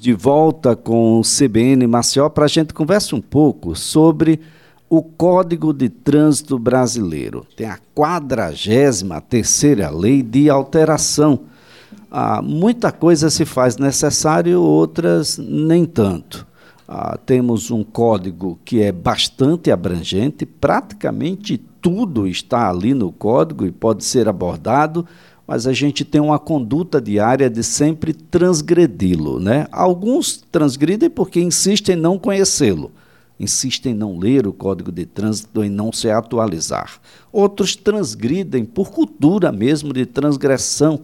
de volta com o CBN Maceió para a gente conversar um pouco sobre o Código de Trânsito Brasileiro. Tem a 43 terceira lei de alteração. Ah, muita coisa se faz necessário, outras nem tanto. Ah, temos um código que é bastante abrangente, praticamente tudo está ali no código e pode ser abordado mas a gente tem uma conduta diária de sempre transgredi-lo. Né? Alguns transgridem porque insistem em não conhecê-lo, insistem em não ler o código de trânsito e não se atualizar. Outros transgridem por cultura mesmo de transgressão,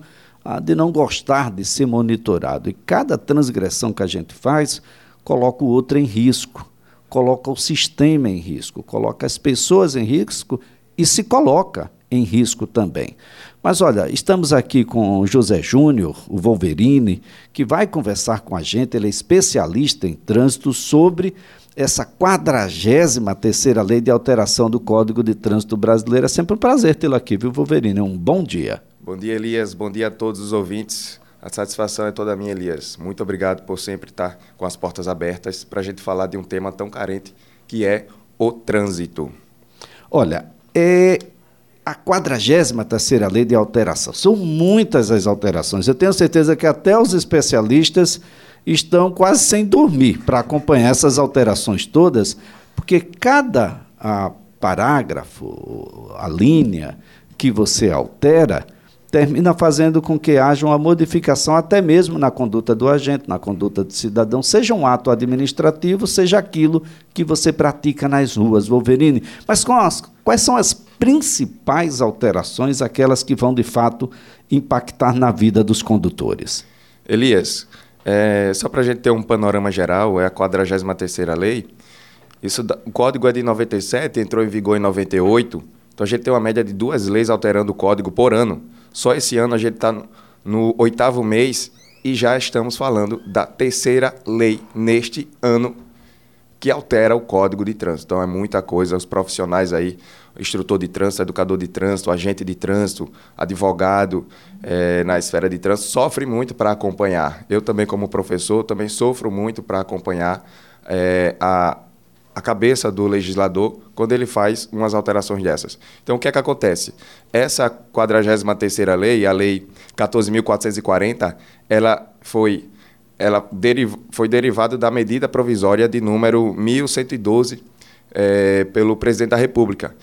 de não gostar de ser monitorado. E cada transgressão que a gente faz coloca o outro em risco, coloca o sistema em risco, coloca as pessoas em risco e se coloca em risco também. Mas olha, estamos aqui com José Júnior, o Wolverine, que vai conversar com a gente, ele é especialista em trânsito sobre essa 43 terceira lei de alteração do Código de Trânsito Brasileiro. É sempre um prazer tê-lo aqui, viu, Wolverine? Um bom dia. Bom dia, Elias. Bom dia a todos os ouvintes. A satisfação é toda minha, Elias. Muito obrigado por sempre estar com as portas abertas para a gente falar de um tema tão carente que é o trânsito. Olha, é, a 43ª lei de alteração. São muitas as alterações. Eu tenho certeza que até os especialistas estão quase sem dormir para acompanhar essas alterações todas, porque cada a, parágrafo, a linha que você altera, termina fazendo com que haja uma modificação até mesmo na conduta do agente, na conduta do cidadão, seja um ato administrativo, seja aquilo que você pratica nas ruas, Wolverine. Mas quais, são as principais alterações, aquelas que vão de fato impactar na vida dos condutores? Elias, é, só para a gente ter um panorama geral, é a 43 lei. Isso, o código é de 97, entrou em vigor em 98. Então a gente tem uma média de duas leis alterando o código por ano. Só esse ano a gente está no oitavo mês e já estamos falando da terceira lei neste ano que altera o Código de Trânsito. Então é muita coisa. Os profissionais aí, instrutor de trânsito, educador de trânsito, agente de trânsito, advogado é, na esfera de trânsito, sofrem muito para acompanhar. Eu também, como professor, também sofro muito para acompanhar é, a a cabeça do legislador quando ele faz umas alterações dessas. Então, o que é que acontece? Essa 43ª lei, a lei 14.440, ela foi ela deriv foi derivada da medida provisória de número 1112 é, pelo presidente da República.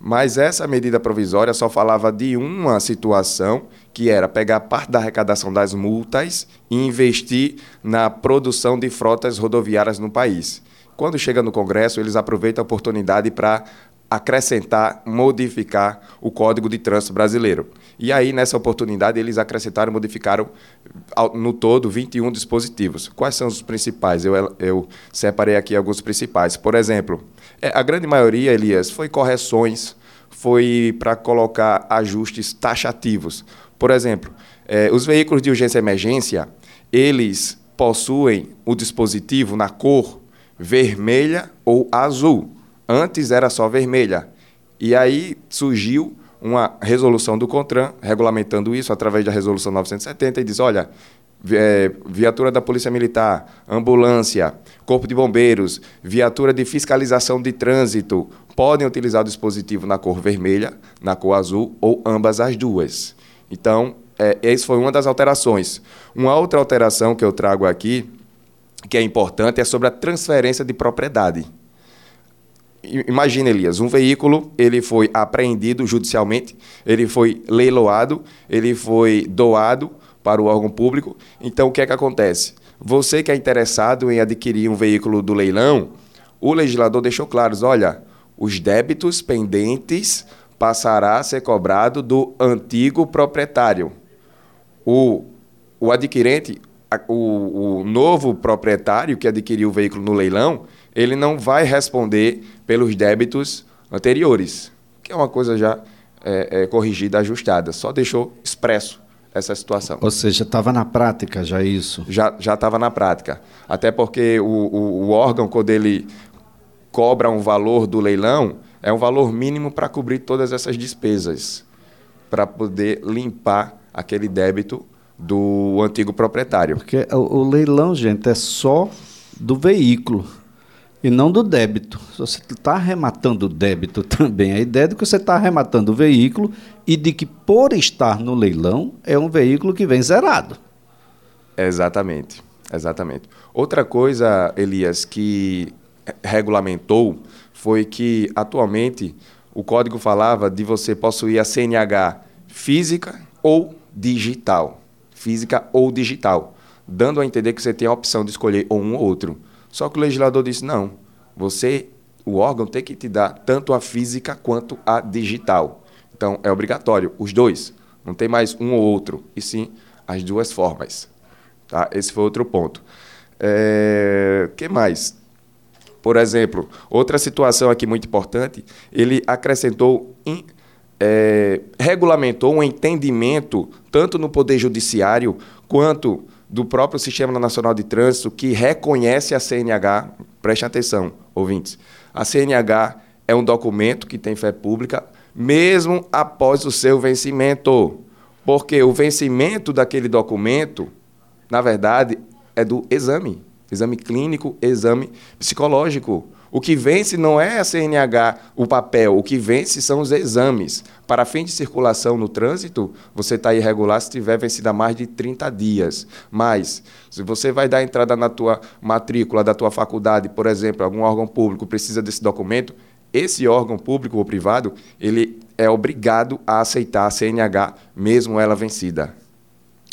Mas essa medida provisória só falava de uma situação, que era pegar parte da arrecadação das multas e investir na produção de frotas rodoviárias no país. Quando chega no Congresso, eles aproveitam a oportunidade para acrescentar, modificar o Código de Trânsito Brasileiro. E aí, nessa oportunidade, eles acrescentaram, modificaram no todo 21 dispositivos. Quais são os principais? Eu, eu separei aqui alguns principais. Por exemplo, é, a grande maioria, Elias, foi correções, foi para colocar ajustes taxativos. Por exemplo, é, os veículos de urgência e emergência, eles possuem o dispositivo na cor vermelha ou azul. Antes era só vermelha. E aí surgiu uma resolução do CONTRAN regulamentando isso através da resolução 970 e diz, olha, é, viatura da Polícia Militar, ambulância, Corpo de Bombeiros, viatura de fiscalização de trânsito podem utilizar o dispositivo na cor vermelha, na cor azul ou ambas as duas. Então, é, essa foi uma das alterações. Uma outra alteração que eu trago aqui que é importante é sobre a transferência de propriedade. Imagina, Elias, um veículo, ele foi apreendido judicialmente, ele foi leiloado, ele foi doado para o órgão público. Então, o que é que acontece? Você que é interessado em adquirir um veículo do leilão, o legislador deixou claros, olha, os débitos pendentes passará a ser cobrado do antigo proprietário. O, o adquirente o, o novo proprietário que adquiriu o veículo no leilão, ele não vai responder pelos débitos anteriores, que é uma coisa já é, é, corrigida, ajustada. Só deixou expresso essa situação. Ou seja, estava na prática já isso? Já estava na prática. Até porque o, o, o, órgão, quando ele cobra um valor do leilão, é um valor mínimo para cobrir todas essas despesas, para poder limpar aquele débito do antigo proprietário. Porque o, o leilão, gente, é só do veículo e não do débito. Se você está arrematando o débito também, a ideia é de que você está arrematando o veículo e de que, por estar no leilão, é um veículo que vem zerado. Exatamente, exatamente. Outra coisa, Elias, que regulamentou foi que, atualmente, o código falava de você possuir a CNH física ou digital. Física ou digital. Dando a entender que você tem a opção de escolher um ou outro. Só que o legislador disse: não, você, o órgão tem que te dar tanto a física quanto a digital. Então é obrigatório, os dois. Não tem mais um ou outro, e sim as duas formas. Tá? Esse foi outro ponto. É... que mais? Por exemplo, outra situação aqui muito importante, ele acrescentou, in, é, regulamentou um entendimento, tanto no Poder Judiciário quanto do próprio Sistema Nacional de Trânsito, que reconhece a CNH. Preste atenção, ouvintes. A CNH é um documento que tem fé pública, mesmo após o seu vencimento. Porque o vencimento daquele documento, na verdade, é do exame exame clínico, exame psicológico. O que vence não é a CNH, o papel, o que vence são os exames. Para fim de circulação no trânsito, você está irregular se tiver vencido há mais de 30 dias. Mas, se você vai dar entrada na tua matrícula da tua faculdade, por exemplo, algum órgão público precisa desse documento, esse órgão público ou privado, ele é obrigado a aceitar a CNH, mesmo ela vencida.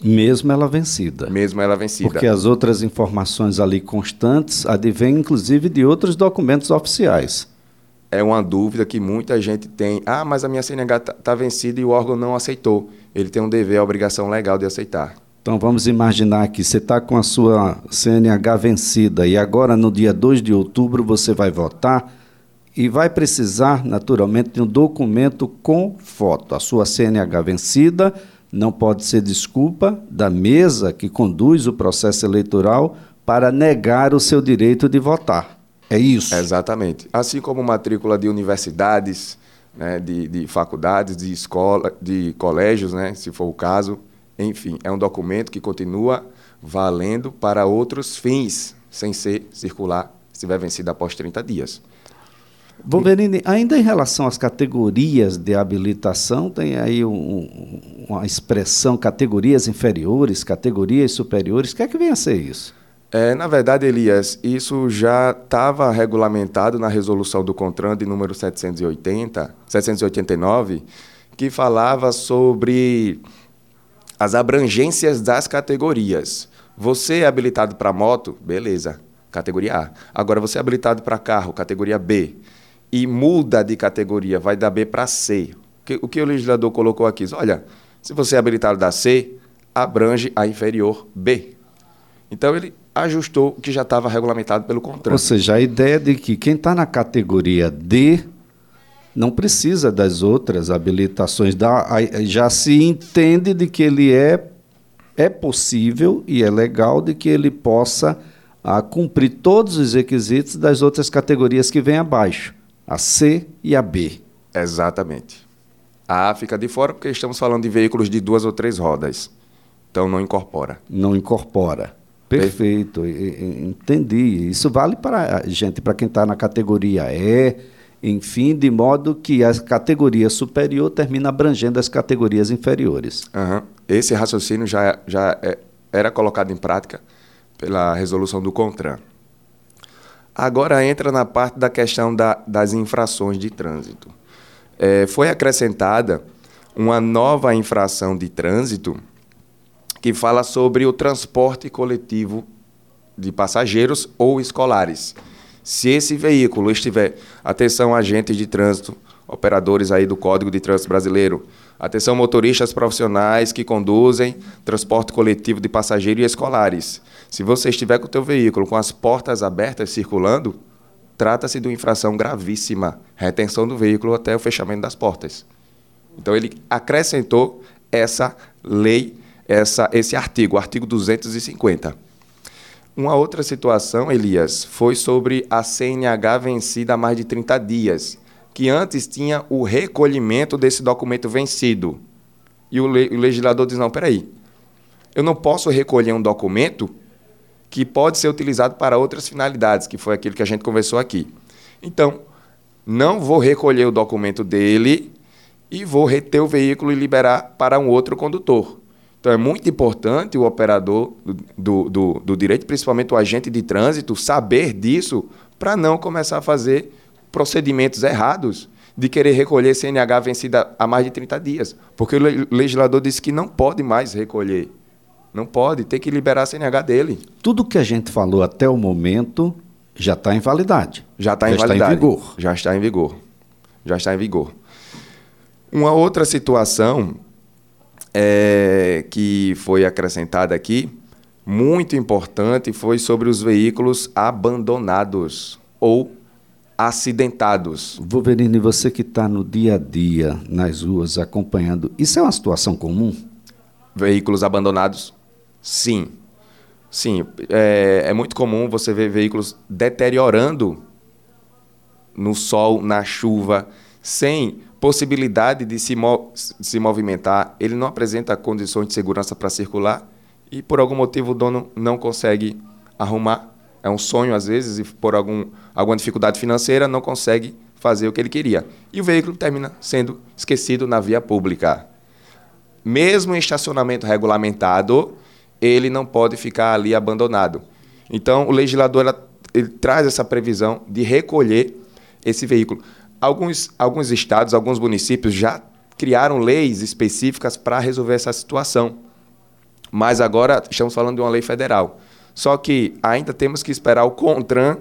Mesmo ela vencida. Mesmo ela vencida. Porque as outras informações ali constantes advêm, inclusive, de outros documentos oficiais. É uma dúvida que muita gente tem. Ah, mas a minha CNH está tá vencida e o órgão não aceitou. Ele tem um dever, a obrigação legal de aceitar. Então vamos imaginar que você está com a sua CNH vencida e agora no dia 2 de outubro você vai votar e vai precisar, naturalmente, de um documento com foto. A sua CNH vencida não pode ser desculpa da mesa que conduz o processo eleitoral para negar o seu direito de votar. É isso? Exatamente. Assim como matrícula de universidades, né, de, de faculdades, de escola, de colégios, né, se for o caso. Enfim, é um documento que continua valendo para outros fins, sem ser circular, se estiver vencido após 30 dias. Wolverine, ainda em relação às categorias de habilitação, tem aí um, uma expressão categorias inferiores, categorias superiores. O que é que vem a ser isso? É, na verdade, Elias, isso já estava regulamentado na resolução do CONTRAN de número 780, 789, que falava sobre as abrangências das categorias. Você é habilitado para moto, beleza, categoria A. Agora você é habilitado para carro, categoria B e muda de categoria, vai da B para C. O que o legislador colocou aqui? Olha, se você é habilitado da C, abrange a inferior B. Então ele ajustou o que já estava regulamentado pelo contrato. Ou seja, a ideia de que quem está na categoria D não precisa das outras habilitações. Já se entende de que ele é, é possível e é legal de que ele possa a, cumprir todos os requisitos das outras categorias que vêm abaixo a C e a B. Exatamente. A A fica de fora porque estamos falando de veículos de duas ou três rodas. Então não incorpora. Não incorpora. Perfeito, entendi. Isso vale para gente, para quem está na categoria E, enfim, de modo que a categoria superior termina abrangendo as categorias inferiores. Uhum. Esse raciocínio já, já é, era colocado em prática pela resolução do CONTRAN. Agora entra na parte da questão da, das infrações de trânsito. É, foi acrescentada uma nova infração de trânsito que fala sobre o transporte coletivo de passageiros ou escolares. Se esse veículo estiver, atenção agentes de trânsito, operadores aí do Código de Trânsito Brasileiro, atenção motoristas profissionais que conduzem transporte coletivo de passageiros e escolares. Se você estiver com o teu veículo com as portas abertas circulando, trata-se de uma infração gravíssima, retenção do veículo até o fechamento das portas. Então ele acrescentou essa lei, essa, esse artigo, o artigo 250. Uma outra situação, Elias, foi sobre a CNH vencida há mais de 30 dias, que antes tinha o recolhimento desse documento vencido. E o, le o legislador diz: não, peraí, eu não posso recolher um documento que pode ser utilizado para outras finalidades, que foi aquilo que a gente conversou aqui. Então, não vou recolher o documento dele e vou reter o veículo e liberar para um outro condutor. Então, é muito importante o operador do, do, do direito, principalmente o agente de trânsito, saber disso para não começar a fazer procedimentos errados de querer recolher CNH vencida há mais de 30 dias. Porque o legislador disse que não pode mais recolher. Não pode, tem que liberar a CNH dele. Tudo que a gente falou até o momento já está em validade. Já está em validade. Está em vigor. Já está em vigor. Já está em vigor. Uma outra situação é, que foi acrescentada aqui, muito importante, foi sobre os veículos abandonados ou acidentados. Wolverine, você que está no dia a dia nas ruas acompanhando, isso é uma situação comum? Veículos abandonados, sim. Sim, é, é muito comum você ver veículos deteriorando no sol, na chuva, sem possibilidade de se, mo se movimentar. Ele não apresenta condições de segurança para circular e, por algum motivo, o dono não consegue arrumar. É um sonho, às vezes, e por algum, alguma dificuldade financeira, não consegue fazer o que ele queria. E o veículo termina sendo esquecido na via pública. Mesmo em estacionamento regulamentado, ele não pode ficar ali abandonado. Então, o legislador ele traz essa previsão de recolher esse veículo. Alguns, alguns estados, alguns municípios já criaram leis específicas para resolver essa situação. Mas agora estamos falando de uma lei federal. Só que ainda temos que esperar o CONTRAN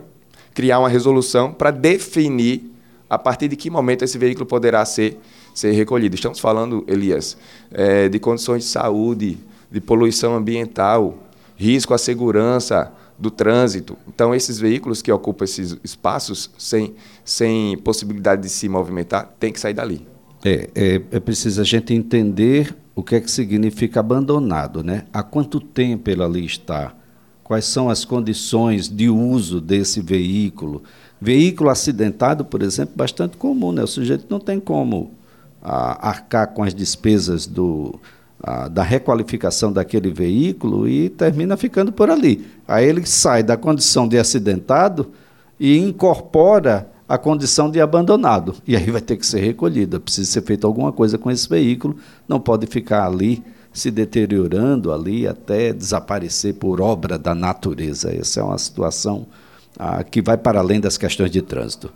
criar uma resolução para definir a partir de que momento esse veículo poderá ser, ser recolhido. Estamos falando, Elias, é, de condições de saúde, de poluição ambiental, risco à segurança do trânsito. Então, esses veículos que ocupam esses espaços sem, sem possibilidade de se movimentar, tem que sair dali. É, é, é preciso a gente entender o que é que significa abandonado, né? Há quanto tempo ele ali está? Quais são as condições de uso desse veículo? Veículo acidentado, por exemplo, bastante comum, né? O sujeito não tem como ah, arcar com as despesas do, a, da requalificação daquele veículo e termina ficando por ali. Aí ele sai da condição de acidentado e incorpora a condição de abandonado. E aí vai ter que ser recolhido. Precisa ser feita alguma coisa com esse veículo, não pode ficar ali se deteriorando ali até desaparecer por obra da natureza. Essa é uma situação ah, que vai para além das questões de trânsito.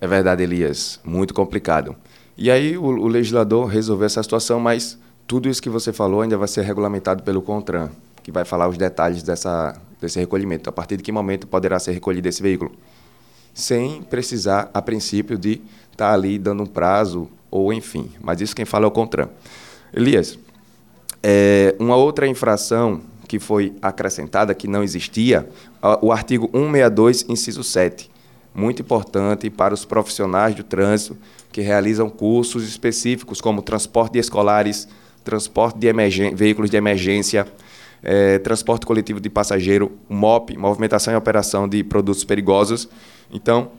É verdade, Elias. Muito complicado. E aí o, o legislador resolveu essa situação, mas tudo isso que você falou ainda vai ser regulamentado pelo CONTRAN, que vai falar os detalhes dessa, desse recolhimento. A partir de que momento poderá ser recolhido esse veículo? Sem precisar, a princípio, de estar tá ali dando um prazo ou enfim. Mas isso quem fala é o CONTRAN. Elias, é, uma outra infração que foi acrescentada, que não existia, o artigo 162, inciso 7. Muito importante para os profissionais do trânsito que realizam cursos específicos, como transporte de escolares, transporte de veículos de emergência, é, transporte coletivo de passageiro, MOP, movimentação e operação de produtos perigosos. Então,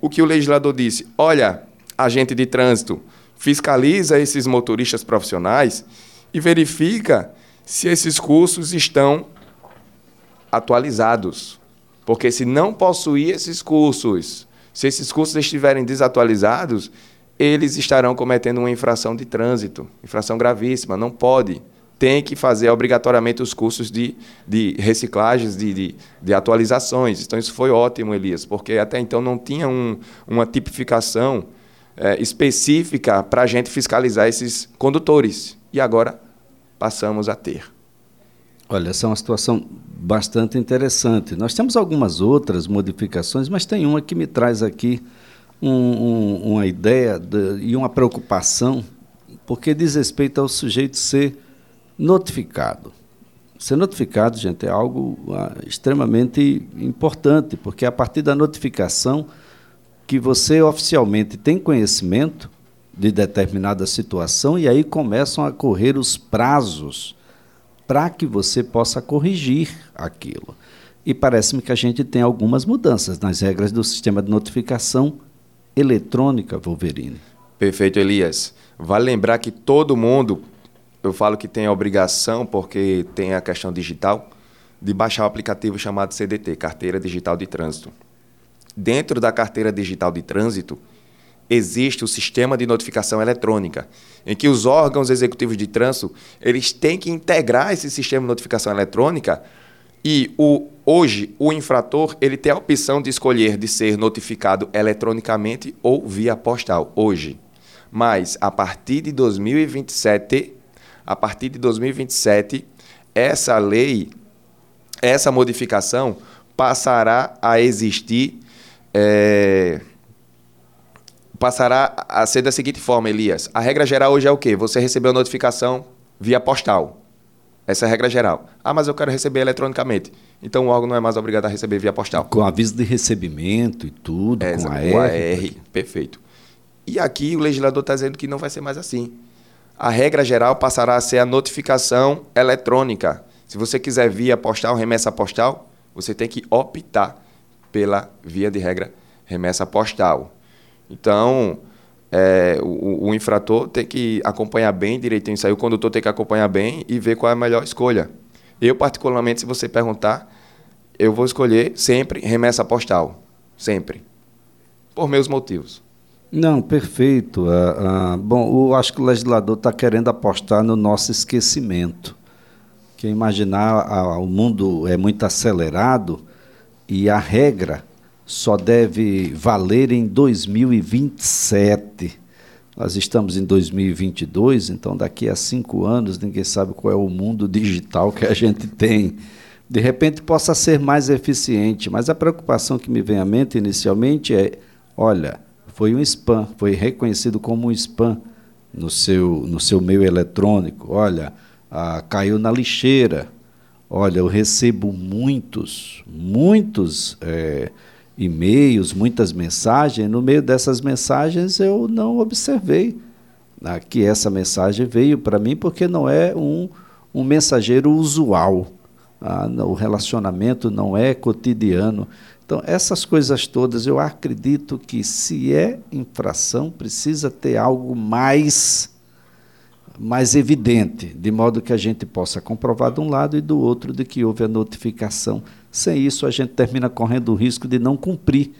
o que o legislador disse? Olha, agente de trânsito, fiscaliza esses motoristas profissionais e verifica se esses cursos estão atualizados. Porque se não possuir esses cursos, se esses cursos estiverem desatualizados, eles estarão cometendo uma infração de trânsito, infração gravíssima, não pode. Tem que fazer obrigatoriamente os cursos de, de reciclagens, de, de, de atualizações. Então, isso foi ótimo, Elias, porque até então não tinha um, uma tipificação é, específica para a gente fiscalizar esses condutores. E agora passamos a ter. Olha, essa é uma situação bastante interessante. Nós temos algumas outras modificações, mas tem uma que me traz aqui um, um, uma ideia de, e uma preocupação, porque diz respeito ao sujeito ser notificado. Ser notificado, gente, é algo ah, extremamente importante, porque é a partir da notificação que você oficialmente tem conhecimento de determinada situação e aí começam a correr os prazos para que você possa corrigir aquilo. E parece-me que a gente tem algumas mudanças nas regras do sistema de notificação eletrônica, Wolverine. Perfeito, Elias. Vale lembrar que todo mundo eu falo que tem a obrigação, porque tem a questão digital, de baixar o aplicativo chamado CDT, Carteira Digital de Trânsito. Dentro da Carteira Digital de Trânsito, existe o sistema de notificação eletrônica, em que os órgãos executivos de trânsito eles têm que integrar esse sistema de notificação eletrônica e o, hoje o infrator ele tem a opção de escolher de ser notificado eletronicamente ou via postal hoje. Mas a partir de 2027, a partir de 2027, essa lei, essa modificação passará a existir é, passará a ser da seguinte forma, Elias. A regra geral hoje é o quê? Você recebeu a notificação via postal. Essa é a regra geral. Ah, mas eu quero receber eletronicamente. Então o órgão não é mais obrigado a receber via postal. Com aviso de recebimento e tudo, é, com a R. AR, perfeito. E aqui o legislador está dizendo que não vai ser mais assim. A regra geral passará a ser a notificação eletrônica. Se você quiser via postal, remessa postal, você tem que optar pela via de regra remessa postal. Então, é, o, o, infrator tem que acompanhar bem direitinho isso aí, o condutor tem que acompanhar bem e ver qual é a melhor escolha. Eu, particularmente, se você perguntar, eu vou escolher sempre remessa postal. Sempre. Por meus motivos. Não, perfeito. Uh, uh, bom, eu acho que o legislador está querendo apostar no nosso esquecimento. Que imaginar, uh, o mundo é muito acelerado e a regra só deve valer em 2027. Nós estamos em 2022, então daqui a cinco anos ninguém sabe qual é o mundo digital que a gente tem. De repente possa ser mais eficiente, mas a preocupação que me vem à mente inicialmente é: olha, foi um spam, foi reconhecido como um spam no seu, no seu meio eletrônico. Olha, ah, caiu na lixeira. Olha, eu recebo muitos, muitos. É, e-mails, muitas mensagens. No meio dessas mensagens eu não observei né, que essa mensagem veio para mim porque não é um, um mensageiro usual. Ah, o relacionamento não é cotidiano. Então, essas coisas todas, eu acredito que se é infração, precisa ter algo mais mais evidente, de modo que a gente possa comprovar de um lado e do outro de que houve a notificação. Sem isso, a gente termina correndo o risco de não cumprir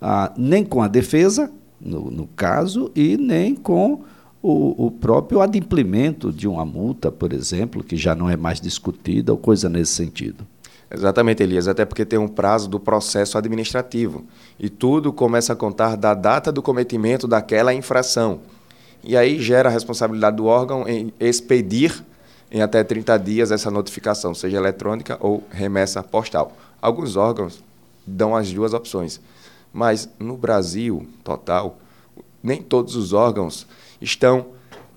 ah, nem com a defesa, no, no, caso, e nem com o, o, próprio adimplemento de uma multa, por exemplo, que já não é mais discutida, ou coisa nesse sentido. Exatamente, Elias, até porque tem um prazo do processo administrativo. E tudo começa a contar da data do cometimento daquela infração. E aí gera a responsabilidade do órgão em expedir em até 30 dias essa notificação, seja eletrônica ou remessa postal. Alguns órgãos dão as duas opções, mas no Brasil total, nem todos os órgãos estão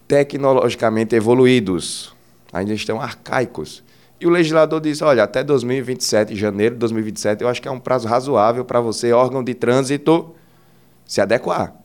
tecnologicamente evoluídos, ainda estão arcaicos. E o legislador diz: olha, até 2027, janeiro de 2027, eu acho que é um prazo razoável para você, órgão de trânsito, se adequar.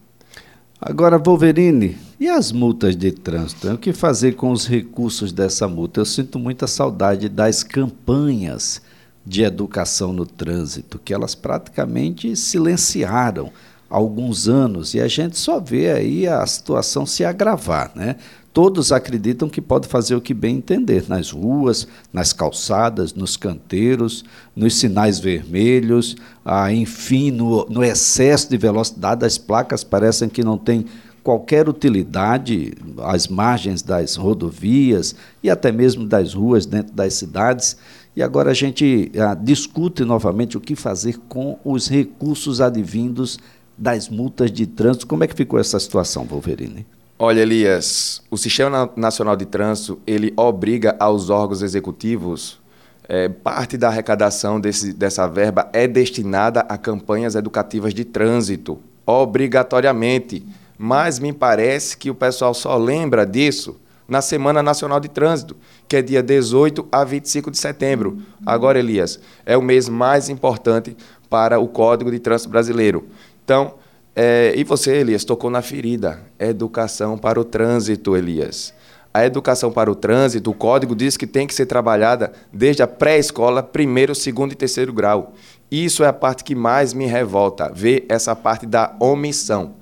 Agora, Wolverine, e as multas de trânsito? O que fazer com os recursos dessa multa? Eu sinto muita saudade das campanhas de educação no trânsito, que elas praticamente silenciaram alguns anos e a gente só vê aí a situação se agravar, né? Todos acreditam que pode fazer o que bem entender nas ruas, nas calçadas, nos canteiros, nos sinais vermelhos, ah, enfim, no, no excesso de velocidade. As placas parecem que não têm qualquer utilidade às margens das rodovias e até mesmo das ruas dentro das cidades. E agora a gente ah, discute novamente o que fazer com os recursos advindos das multas de trânsito. Como é que ficou essa situação, Wolverine? Olha, Elias, o Sistema Nacional de Trânsito ele obriga aos órgãos executivos é, parte da arrecadação desse, dessa verba é destinada a campanhas educativas de trânsito, obrigatoriamente. Mas me parece que o pessoal só lembra disso na Semana Nacional de Trânsito, que é dia 18 a 25 de setembro. Agora, Elias, é o mês mais importante para o Código de Trânsito Brasileiro. Então, é, e você, Elias, tocou na ferida. Educação para o trânsito, Elias. A educação para o trânsito, o código diz que tem que ser trabalhada desde a pré-escola, primeiro, segundo e terceiro grau. Isso é a parte que mais me revolta, ver essa parte da omissão.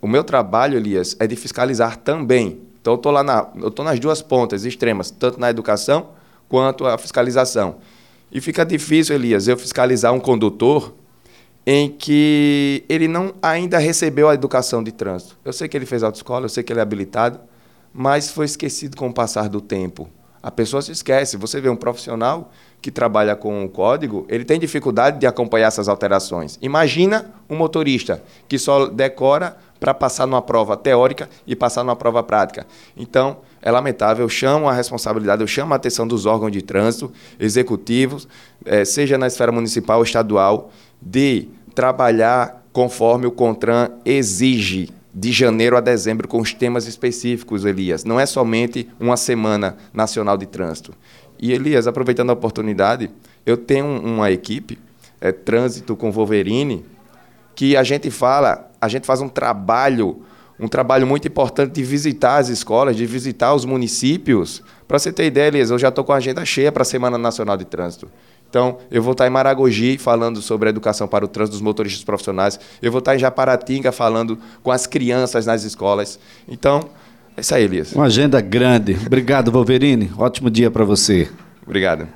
O meu trabalho, Elias, é de fiscalizar também, Então eu estou lá na, eu tô nas duas pontas extremas, tanto na educação quanto a fiscalização. E fica difícil, Elias, eu fiscalizar um condutor em que ele não ainda recebeu a educação de trânsito. Eu sei que ele fez autoescola, eu sei que ele é habilitado, mas foi esquecido com o passar do tempo. A pessoa se esquece. Você vê um profissional que trabalha com o código, ele tem dificuldade de acompanhar essas alterações. Imagina um motorista que só decora para passar numa prova teórica e passar numa prova prática. Então, é lamentável, eu chamo a responsabilidade, eu chamo a atenção dos órgãos de trânsito, executivos, eh, seja na esfera municipal ou estadual, de trabalhar conforme o CONTRAN exige de janeiro a dezembro com os temas específicos, Elias. Não é somente uma semana nacional de trânsito. E, Elias, aproveitando a oportunidade, eu tenho uma equipe, é, Trânsito com Wolverine, que a gente fala, a gente faz um trabalho, um trabalho muito importante de visitar as escolas, de visitar os municípios. Para você ter ideia, Elias, eu já estou com a agenda cheia para a Semana Nacional de Trânsito. Então, eu vou estar em Maragogi falando sobre a educação para o trânsito dos motoristas profissionais. Eu vou estar em Japaratinga falando com as crianças nas escolas. Então, é isso aí, Elias. Uma agenda grande. Obrigado, Wolverine. Ótimo dia para você. Obrigado.